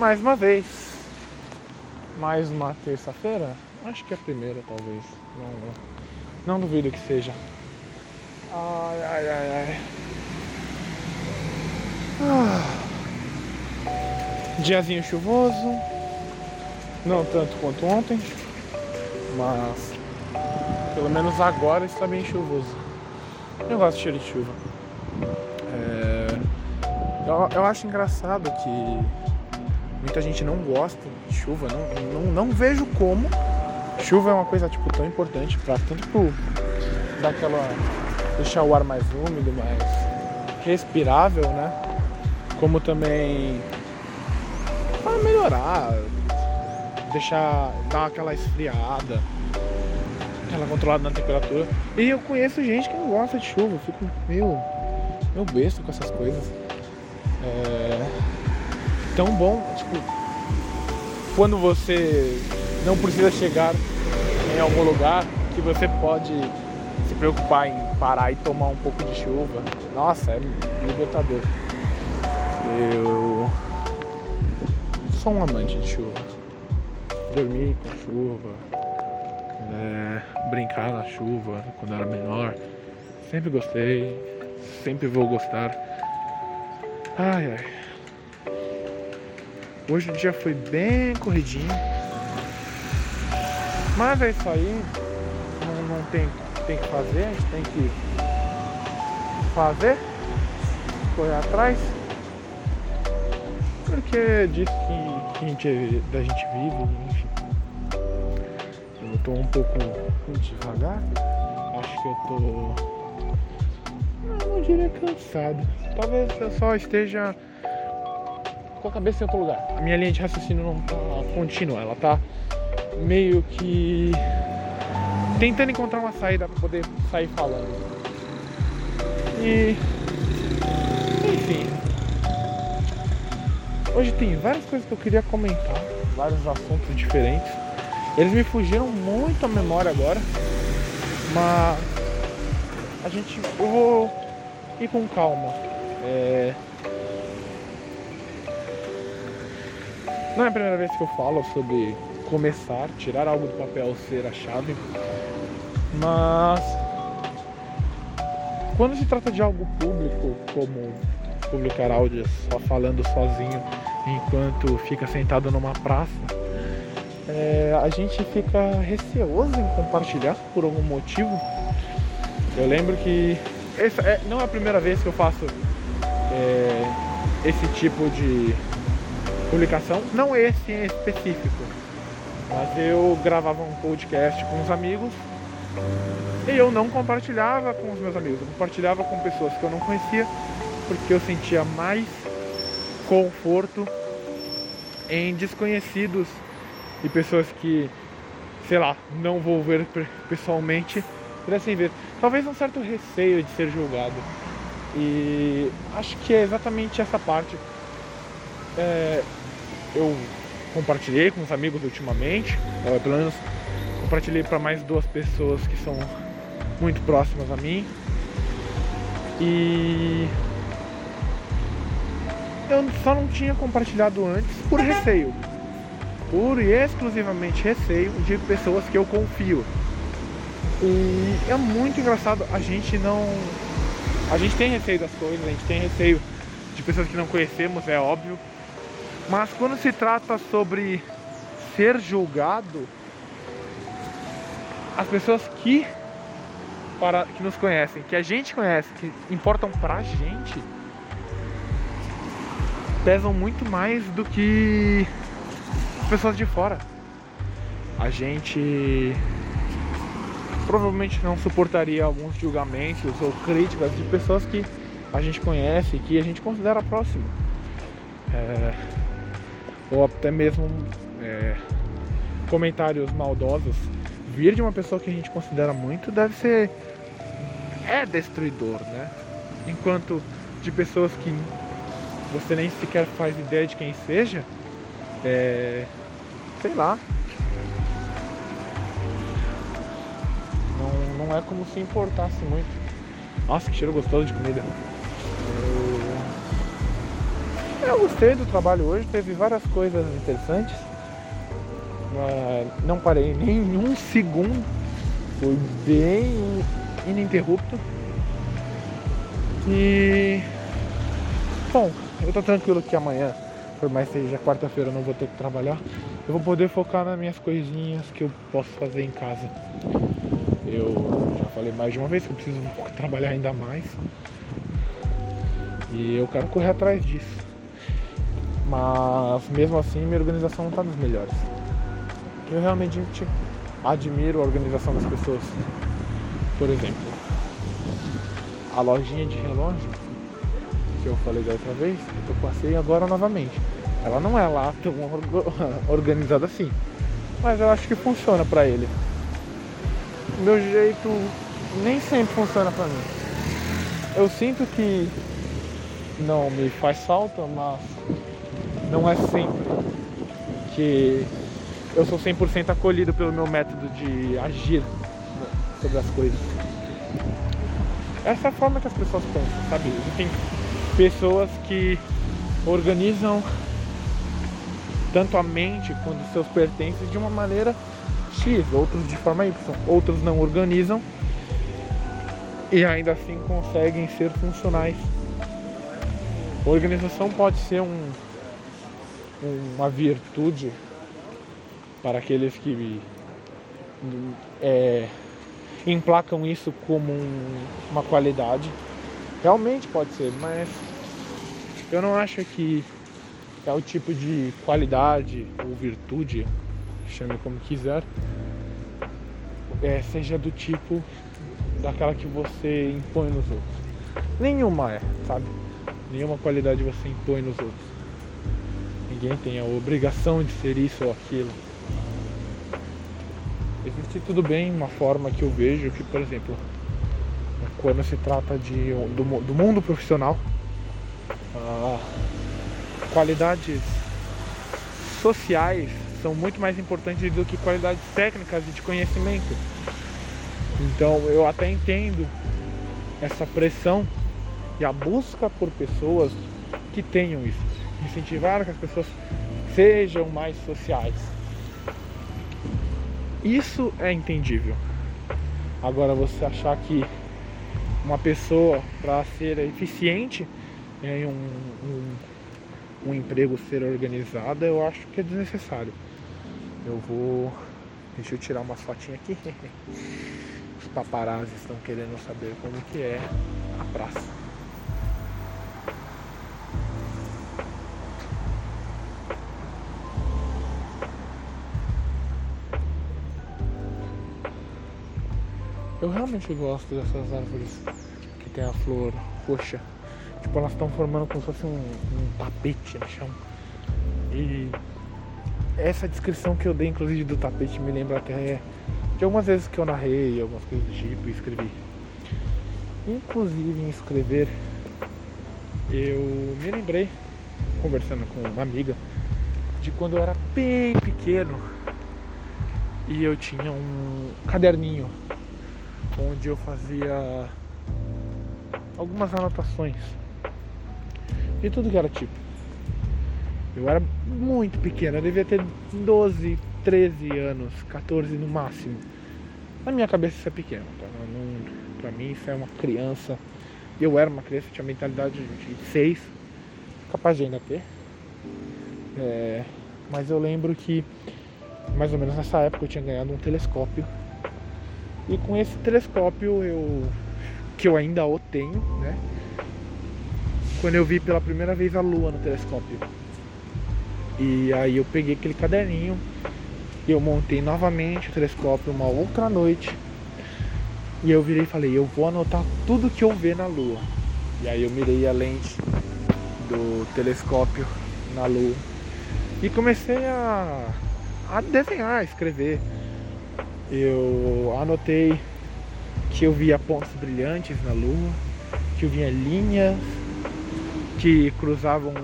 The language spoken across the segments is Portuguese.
mais uma vez, mais uma terça-feira, acho que é a primeira talvez, não, não duvido que seja. Ai, ai, ai, ai. Ah. Diazinho chuvoso, não tanto quanto ontem, mas pelo menos agora está bem chuvoso. Eu gosto de cheiro de chuva. É... Eu, eu, acho engraçado que muita gente não gosta de chuva, não, não, não vejo como. Chuva é uma coisa tipo tão importante para tanto pro, dar aquela deixar o ar mais úmido, mais respirável, né? Como também para melhorar, deixar dar aquela esfriada, aquela controlada na temperatura. E eu conheço gente que não gosta de chuva, eu fico meio, meio besta com essas coisas. É tão bom, quando você não precisa chegar em algum lugar que você pode se preocupar em parar e tomar um pouco de chuva. Nossa, é libertador. Eu sou um amante de chuva. Dormir com chuva, é, brincar na chuva quando era menor. Sempre gostei, sempre vou gostar. Ai ai. Hoje o dia foi bem corridinho. Mas é isso aí. Não, não tem, tem que fazer, a gente tem que fazer, correr atrás. Porque é disso que, que a gente, da gente vive, enfim. Eu tô um pouco devagar. Acho que eu tô. Não, não diria cansado. Talvez eu só esteja com a cabeça em outro lugar. A minha linha de raciocínio não tá contínua, ela tá meio que tentando encontrar uma saída para poder sair falando. E enfim, Hoje tem várias coisas que eu queria comentar, vários assuntos diferentes. Eles me fugiram muito à memória agora, mas a gente. Eu vou ir com calma. É... Não é a primeira vez que eu falo sobre começar, tirar algo do papel ser a chave, mas quando se trata de algo público, como publicar áudios só falando sozinho enquanto fica sentado numa praça, é, a gente fica receoso em compartilhar por algum motivo. Eu lembro que essa é, não é a primeira vez que eu faço é, esse tipo de publicação, não esse em específico, mas eu gravava um podcast com os amigos e eu não compartilhava com os meus amigos, eu compartilhava com pessoas que eu não conhecia porque eu sentia mais conforto em desconhecidos e pessoas que, sei lá, não vou ver pessoalmente, pudessem ver. Talvez um certo receio de ser julgado. E acho que é exatamente essa parte. É, eu compartilhei com os amigos ultimamente, é, pelo menos compartilhei para mais duas pessoas que são muito próximas a mim. E eu só não tinha compartilhado antes por receio. Puro e exclusivamente receio de pessoas que eu confio. E é muito engraçado, a gente não. A gente tem receio das coisas, a gente tem receio de pessoas que não conhecemos, é óbvio. Mas quando se trata sobre ser julgado, as pessoas que, para, que nos conhecem, que a gente conhece, que importam pra gente, pesam muito mais do que pessoas de fora. A gente provavelmente não suportaria alguns julgamentos ou críticas de pessoas que a gente conhece, que a gente considera próximo. É, ou até mesmo é, comentários maldosos vir de uma pessoa que a gente considera muito deve ser é destruidor, né? Enquanto de pessoas que você nem sequer faz ideia de quem seja, é. sei lá. Não, não é como se importasse muito. Nossa, que cheiro gostoso de comida. Eu gostei do trabalho hoje, teve várias coisas interessantes. Não parei nem um segundo. Foi bem ininterrupto. E bom, eu tô tranquilo que amanhã, por mais que seja quarta-feira, eu não vou ter que trabalhar. Eu vou poder focar nas minhas coisinhas que eu posso fazer em casa. Eu já falei mais de uma vez que eu preciso trabalhar ainda mais. E eu quero correr atrás disso. Mas mesmo assim minha organização não está nos melhores. Eu realmente admiro a organização das pessoas. Por exemplo, a lojinha de relógio que eu falei da outra vez, eu passei agora novamente. Ela não é lá tão organizada assim, mas eu acho que funciona para ele. O meu jeito nem sempre funciona para mim. Eu sinto que não me faz falta, mas não é sempre que eu sou 100% acolhido pelo meu método de agir sobre as coisas. Essa é a forma que as pessoas pensam, sabe? Existem pessoas que organizam tanto a mente quanto os seus pertences de uma maneira X, outros de forma Y, outros não organizam e ainda assim conseguem ser funcionais. Organização pode ser um, uma virtude para aqueles que é, emplacam isso como um, uma qualidade. Realmente pode ser, mas eu não acho que é o tipo de qualidade ou virtude, chame como quiser, é, seja do tipo daquela que você impõe nos outros. Nenhuma é, sabe? Nenhuma qualidade você impõe nos outros. Ninguém tem a obrigação de ser isso ou aquilo. Existe tudo bem uma forma que eu vejo que, por exemplo, quando se trata de, do, do mundo profissional, ah, qualidades sociais são muito mais importantes do que qualidades técnicas e de conhecimento. Então eu até entendo essa pressão e a busca por pessoas que tenham isso. Incentivar que as pessoas sejam mais sociais. Isso é entendível. Agora você achar que uma pessoa para ser eficiente em um, um, um, emprego ser organizada, eu acho que é desnecessário. Eu vou. Deixa eu tirar umas fotinhas aqui. Os paparazzi estão querendo saber como que é a praça. Eu realmente gosto dessas árvores que tem a flor roxa. Tipo, elas estão formando como se fosse um, um, tapete no chão. E essa descrição que eu dei, inclusive, do tapete me lembra até de algumas vezes que eu narrei, algumas coisas do tipo e escrevi. Inclusive, em escrever, eu me lembrei, conversando com uma amiga, de quando eu era bem pequeno e eu tinha um caderninho onde eu fazia algumas anotações de tudo que era tipo. Eu era muito pequeno, eu devia ter 12, 13 anos, 14 no máximo. Na minha cabeça isso é pequeno, tá? Não, pra mim isso é uma criança. Eu era uma criança, tinha mentalidade de 6, capaz de ainda ter. É, mas eu lembro que mais ou menos nessa época eu tinha ganhado um telescópio e com esse telescópio eu que eu ainda o tenho, né? Quando eu vi pela primeira vez a lua no telescópio. E aí eu peguei aquele caderninho e eu montei novamente o telescópio uma outra noite. E eu virei e falei, eu vou anotar tudo que eu ver na lua. E aí eu mirei a lente do telescópio na lua. E comecei a, a desenhar, a escrever eu anotei que eu via pontos brilhantes na lua, que eu via linhas que cruzavam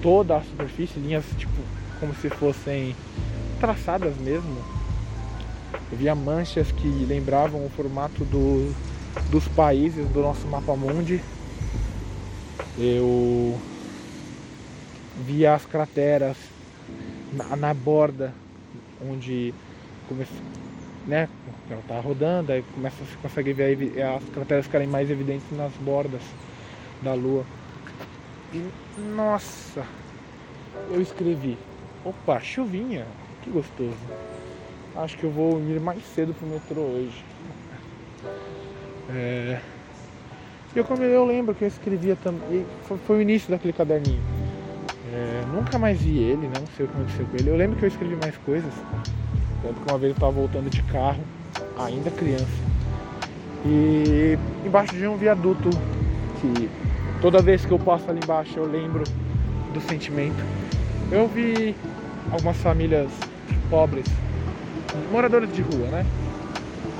toda a superfície, linhas tipo como se fossem traçadas mesmo. Eu via manchas que lembravam o formato do, dos países do nosso mapa mundi. Eu via as crateras na, na borda onde começa, né, ela tá rodando, aí começa, você consegue ver as crateras ficarem mais evidentes nas bordas da lua. E nossa, eu escrevi, opa, chuvinha, que gostoso. Acho que eu vou ir mais cedo pro metrô hoje. É... Eu, eu lembro que eu escrevia também. Foi, foi, o início daquele caderninho. É, nunca mais vi ele, não sei o que aconteceu com ele. Eu lembro que eu escrevi mais coisas. Tanto que uma vez eu estava voltando de carro, ainda criança. E embaixo de um viaduto que toda vez que eu passo ali embaixo eu lembro do sentimento. Eu vi algumas famílias pobres, moradores de rua, né?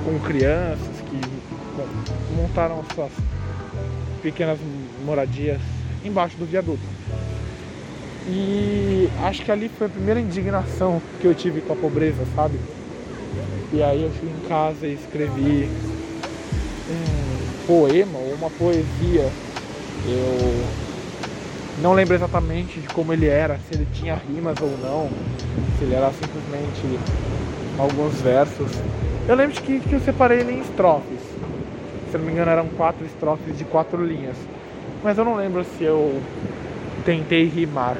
Com crianças que montaram suas pequenas moradias embaixo do viaduto. E acho que ali foi a primeira indignação que eu tive com a pobreza, sabe? E aí eu fui em casa e escrevi um poema ou uma poesia. Eu não lembro exatamente de como ele era, se ele tinha rimas ou não, se ele era simplesmente alguns versos. Eu lembro que, que eu separei ele em estrofes. Se não me engano eram quatro estrofes de quatro linhas. Mas eu não lembro se eu tentei rimar.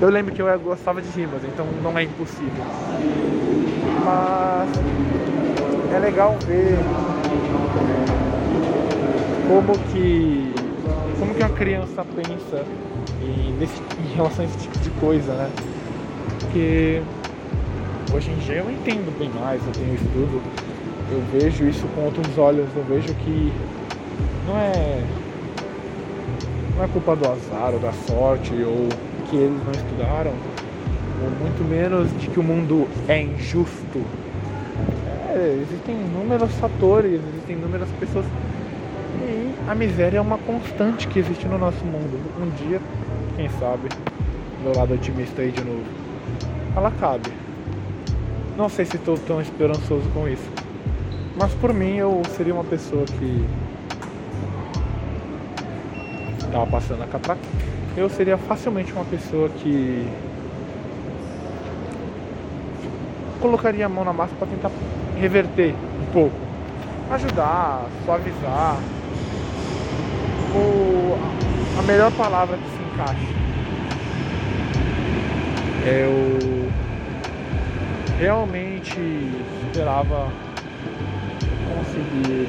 Eu lembro que eu gostava de rimas, então não é impossível. Mas é legal ver como que como que uma criança pensa em, nesse, em relação a esse tipo de coisa, né? Porque hoje em dia eu entendo bem mais, eu tenho estudo, eu vejo isso com outros olhos, eu vejo que não é não é culpa do azar ou da sorte ou que eles não estudaram, ou muito menos de que o mundo é injusto. É, existem inúmeros fatores, existem inúmeras pessoas. E a miséria é uma constante que existe no nosso mundo. Um dia, quem sabe, meu lado otimista aí de novo, ela cabe. Não sei se estou tão esperançoso com isso. Mas por mim eu seria uma pessoa que estava passando a catraca, eu seria facilmente uma pessoa que colocaria a mão na massa para tentar reverter um pouco, ajudar, suavizar. O, a melhor palavra que se encaixa. Eu realmente esperava conseguir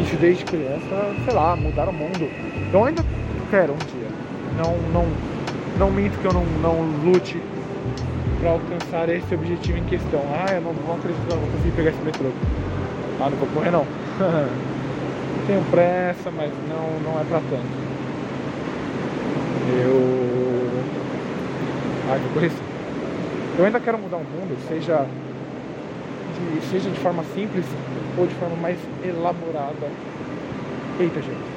isso desde criança, sei lá, mudar o mundo. Eu ainda quero um dia. Não, não, não minto que eu não, não lute para alcançar esse objetivo em questão. Ah, eu não vou acreditar, não vou conseguir pegar esse metrô. Ah, não vou correr não. Tenho pressa, mas não, não é para tanto. Eu. Ah, vou correr Eu ainda quero mudar o mundo, seja de, seja de forma simples ou de forma mais elaborada. Eita, gente.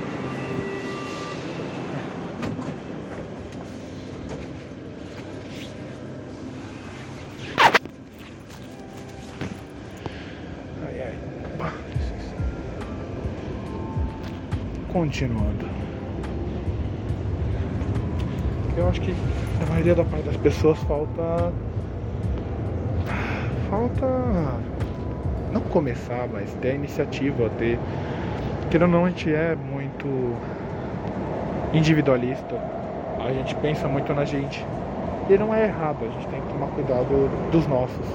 Ai, ai. Continuando. Eu acho que a maioria da parte das pessoas falta falta não começar, mas ter a iniciativa, ter. Ou não, a gente é muito individualista, a gente pensa muito na gente. E não é errado, a gente tem que tomar cuidado dos nossos,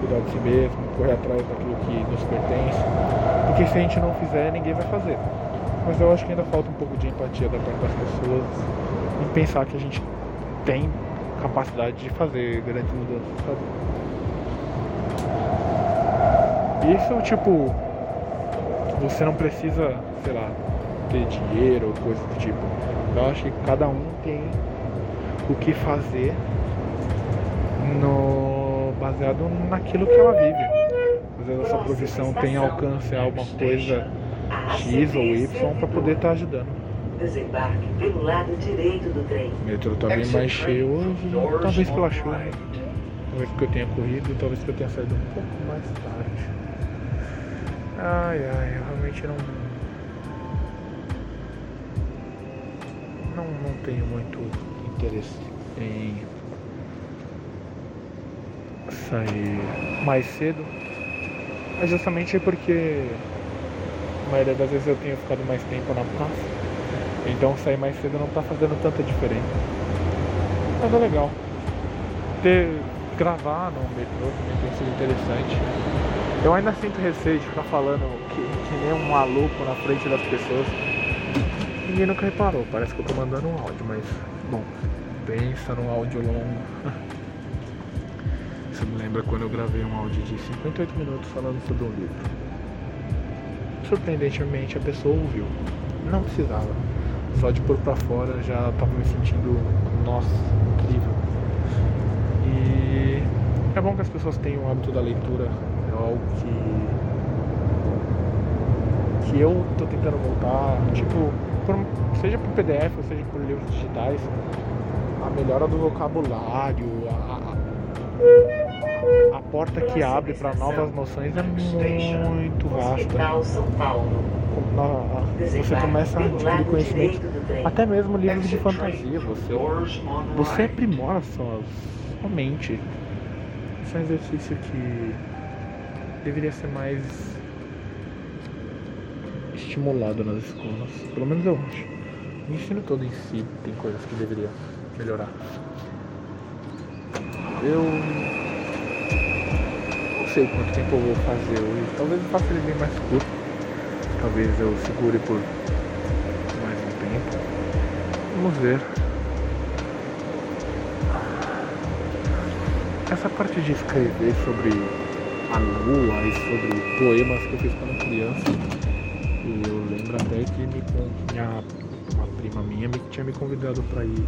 cuidar de si mesmo, correr atrás daquilo que nos pertence, porque se a gente não fizer, ninguém vai fazer. Mas eu acho que ainda falta um pouco de empatia da parte das pessoas em pensar que a gente tem capacidade de fazer grandes mudanças, sabe? Isso, tipo, você não precisa, sei lá, ter dinheiro ou coisa do tipo. Eu acho que cada um tem o que fazer no baseado naquilo que ela vive. Às vezes essa profissão tem alcance a alguma coisa X ou Y para poder estar tá ajudando. Desembarque pelo lado direito do trem. O metrô tá bem mais cheio hoje, talvez pela chuva. Talvez porque eu tenha corrido, talvez porque eu tenha saído um pouco mais tarde. Ai, ai, eu realmente não. não, não tenho muito interesse em sair mais cedo. É justamente porque a maioria das vezes eu tenho ficado mais tempo na praça. Então sair mais cedo não tá fazendo tanta diferença. Mas é legal. Ter gravar no metrô também tem sido interessante. Eu ainda sinto receio de ficar falando que, que nem um maluco na frente das pessoas. Ninguém nunca reparou, parece que eu tô mandando um áudio, mas bom, pensa num áudio longo. Isso me lembra quando eu gravei um áudio de 58 minutos falando sobre um livro. Surpreendentemente a pessoa ouviu. Não precisava. Só de pôr pra fora já tava me sentindo, nossa, incrível. E é bom que as pessoas tenham o hábito da leitura. É algo que. que eu tô tentando voltar. Tipo, por, seja por PDF ou seja por livros digitais, a melhora do vocabulário, a, a, a porta que abre para novas noções é muito vasta. Você começa a adquirir conhecimento, até mesmo livros de fantasia. Você, você aprimora sua, sua mente. Esse é um exercício que deveria ser mais estimulado nas escolas. Pelo menos eu acho. O ensino todo em si tem coisas que deveria melhorar. Eu não sei quanto tempo eu vou fazer hoje. Talvez eu faça ele bem mais curto. Talvez eu segure por mais um tempo. Vamos ver. Essa parte de escrever sobre a lua e sobre poemas que eu fiz quando criança. E eu lembro até que me, minha, uma prima minha me, tinha me convidado para ir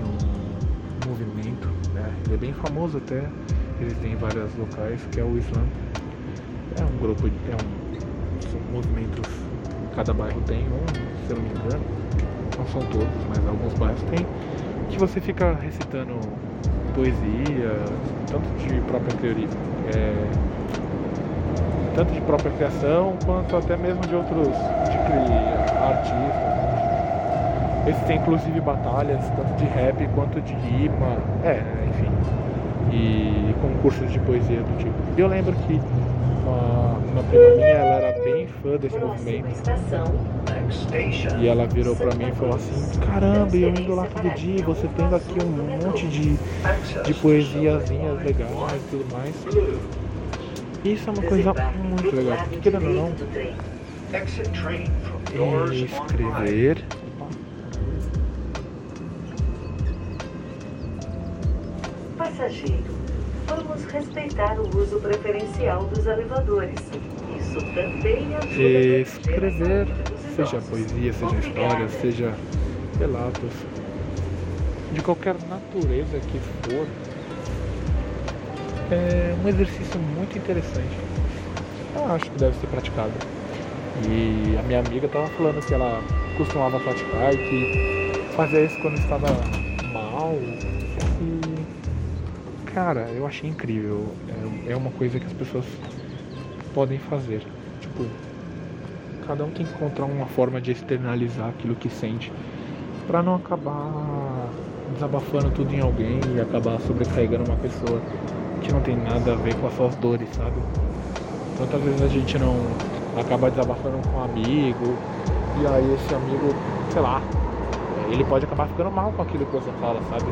no movimento. Né? Ele é bem famoso até. Eles têm vários locais, que é o Islã. É um grupo, é um, são movimentos, cada bairro tem um, se eu não me engano. Não são todos, mas alguns bairros tem. Que você fica recitando poesia, tanto de própria teoria, é, tanto de própria criação quanto até mesmo de outros de artistas. Esse tem inclusive batalhas, tanto de rap quanto de rima, é, enfim, e concursos de poesia do tipo. E eu lembro que uma, uma prima minha, ela era bem fã desse movimento. E ela virou pra mim e falou assim, caramba, eu indo lá todo dia, você tendo aqui um monte de, de poesiazinhas legais e tudo mais. Isso é uma coisa muito legal, porque querendo ou não, escrever Passageiro, vamos respeitar o uso preferencial dos elevadores. Isso também ajuda escrever, seja poesia, seja história, seja relatos, de qualquer natureza que for, é um exercício muito interessante. Eu acho que deve ser praticado. E a minha amiga estava falando que ela costumava praticar e que fazia isso quando estava mal. E, cara, eu achei incrível. É, é uma coisa que as pessoas podem fazer. Tipo, cada um tem que encontrar uma forma de externalizar aquilo que sente para não acabar desabafando tudo em alguém e acabar sobrecarregando uma pessoa que não tem nada a ver com as suas dores, sabe? Quantas vezes a gente não acaba desabafando com um amigo e aí esse amigo, sei lá, ele pode acabar ficando mal com aquilo que você fala, sabe?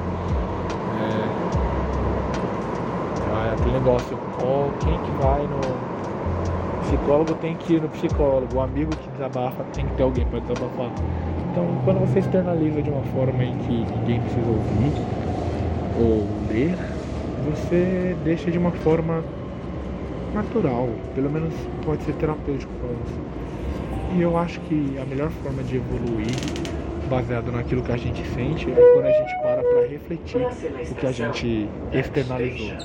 É, é aquele negócio, oh, quem que vai no psicólogo tem que ir no psicólogo, o amigo que desabafa tem que ter alguém para desabafar. Então, quando você externaliza de uma forma em que ninguém precisa ouvir ou ler, você deixa de uma forma natural, pelo menos pode ser terapêutico para você. E eu acho que a melhor forma de evoluir, baseado naquilo que a gente sente, é quando a gente para para refletir o que a gente externalizou.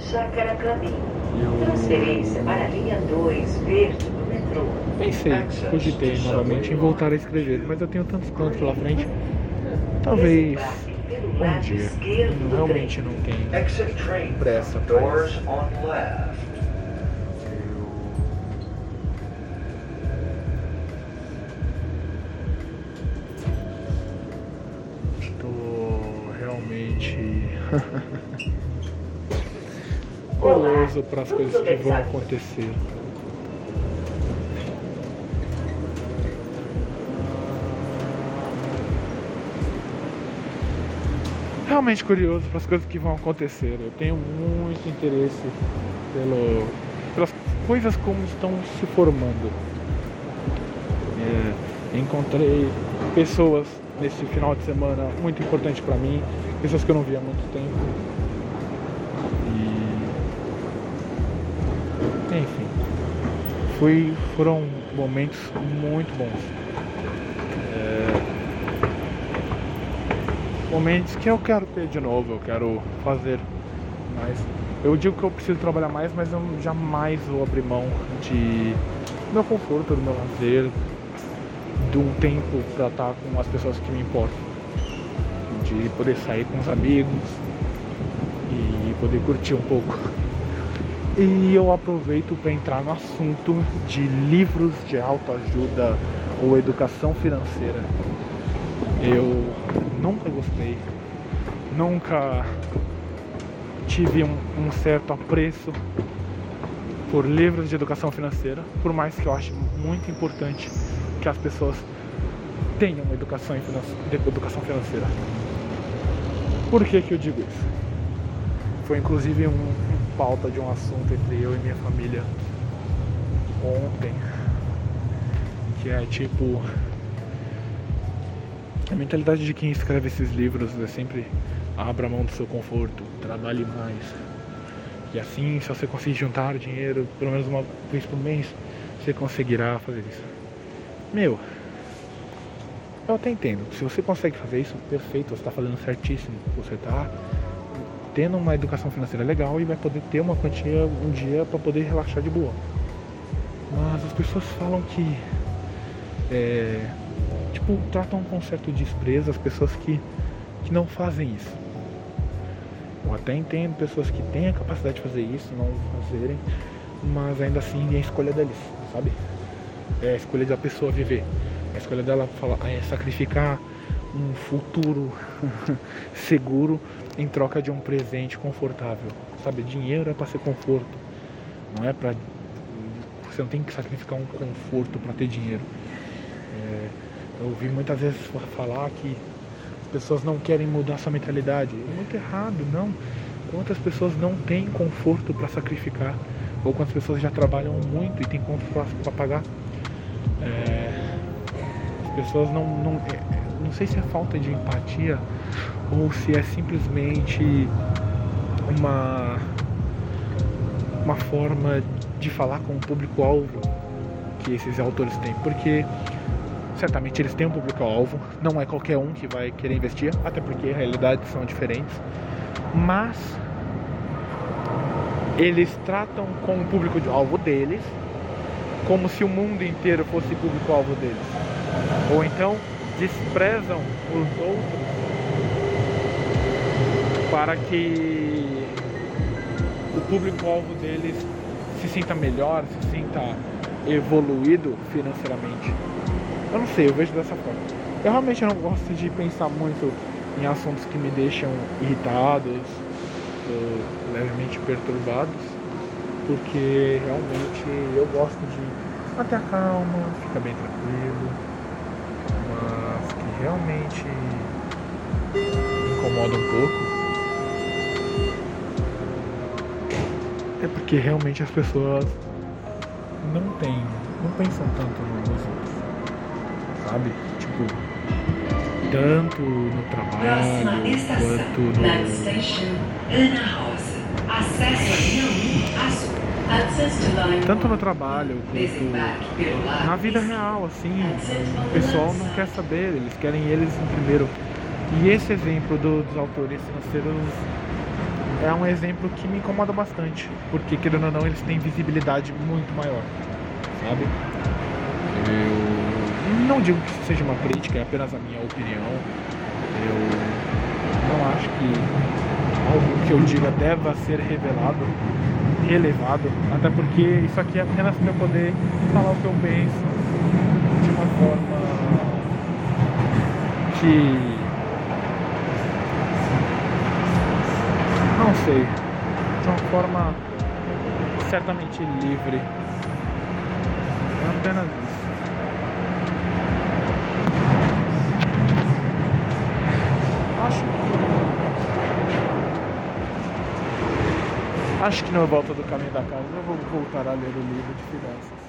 Chácara Caminho. Transferência para a linha 2, verde do metrô. Pensei, cogitei novamente em voltar a escrever, mas eu tenho tantos planos pela frente. Talvez um dia. Realmente não tenho pressa para isso. Curioso para as coisas que vão acontecer. Realmente curioso para as coisas que vão acontecer. Eu tenho muito interesse pelo, pelas coisas como estão se formando. É, encontrei pessoas nesse final de semana muito importante para mim, pessoas que eu não via há muito tempo. Enfim, foi, foram momentos muito bons. É, momentos que eu quero ter de novo, eu quero fazer mais. Eu digo que eu preciso trabalhar mais, mas eu jamais vou abrir mão de do meu conforto, do meu lazer, um tempo para estar com as pessoas que me importam. De poder sair com os amigos e poder curtir um pouco. E eu aproveito para entrar no assunto de livros de autoajuda ou educação financeira. Eu nunca gostei, nunca tive um, um certo apreço por livros de educação financeira, por mais que eu ache muito importante que as pessoas tenham educação, educação financeira. Por que, que eu digo isso? Foi inclusive um, um pauta de um assunto entre eu e minha família ontem, que é tipo a mentalidade de quem escreve esses livros é sempre abra mão do seu conforto, trabalhe mais. E assim, se você conseguir juntar dinheiro, pelo menos uma vez por mês, você conseguirá fazer isso. Meu, eu até entendo. Se você consegue fazer isso, perfeito, você está fazendo certíssimo. Você está tendo uma educação financeira legal e vai poder ter uma quantia um dia para poder relaxar de boa. Mas as pessoas falam que é, tipo, tratam com certo desprezo as pessoas que, que não fazem isso. Eu até entendo pessoas que têm a capacidade de fazer isso, não fazerem, mas ainda assim é a escolha deles, sabe? É a escolha da pessoa viver. É a escolha dela falar, é sacrificar um futuro seguro em troca de um presente confortável. Sabe, dinheiro é para ser conforto. Não é para você não tem que sacrificar um conforto para ter dinheiro. É, eu ouvi muitas vezes falar que as pessoas não querem mudar sua mentalidade. É muito errado, não. Quantas pessoas não têm conforto para sacrificar? Ou quantas pessoas já trabalham muito e têm conta para pagar? É, as pessoas não, não. É, não sei se é falta de empatia ou se é simplesmente uma. uma forma de falar com o público-alvo que esses autores têm. Porque certamente eles têm um público-alvo, não é qualquer um que vai querer investir, até porque realidades são diferentes, mas eles tratam com o público-alvo deles como se o mundo inteiro fosse público-alvo deles, ou então desprezam os outros para que o público-alvo deles se sinta melhor, se sinta evoluído financeiramente. Eu não sei, eu vejo dessa forma. Eu realmente não gosto de pensar muito em assuntos que me deixam irritados, ou levemente perturbados, porque realmente eu gosto de manter a calma, ficar bem tranquilo, mas que realmente me incomoda um pouco. É porque realmente as pessoas não têm, não pensam tanto nos outros sabe? Tipo, tanto no trabalho quanto no. Tanto no trabalho quanto na vida real, assim, o pessoal não quer saber, eles querem eles em primeiro. E esse exemplo do, dos autores financeiros é um exemplo que me incomoda bastante, porque querendo ou não, eles têm visibilidade muito maior, sabe? Eu não digo que isso seja uma crítica, é apenas a minha opinião. Eu não acho que algo que eu diga deva ser revelado, relevado, até porque isso aqui é apenas para eu poder falar o que eu penso de uma forma que sei. De uma forma certamente livre. É apenas isso. Acho Acho que na volta do caminho da casa eu vou voltar a ler o livro de finanças.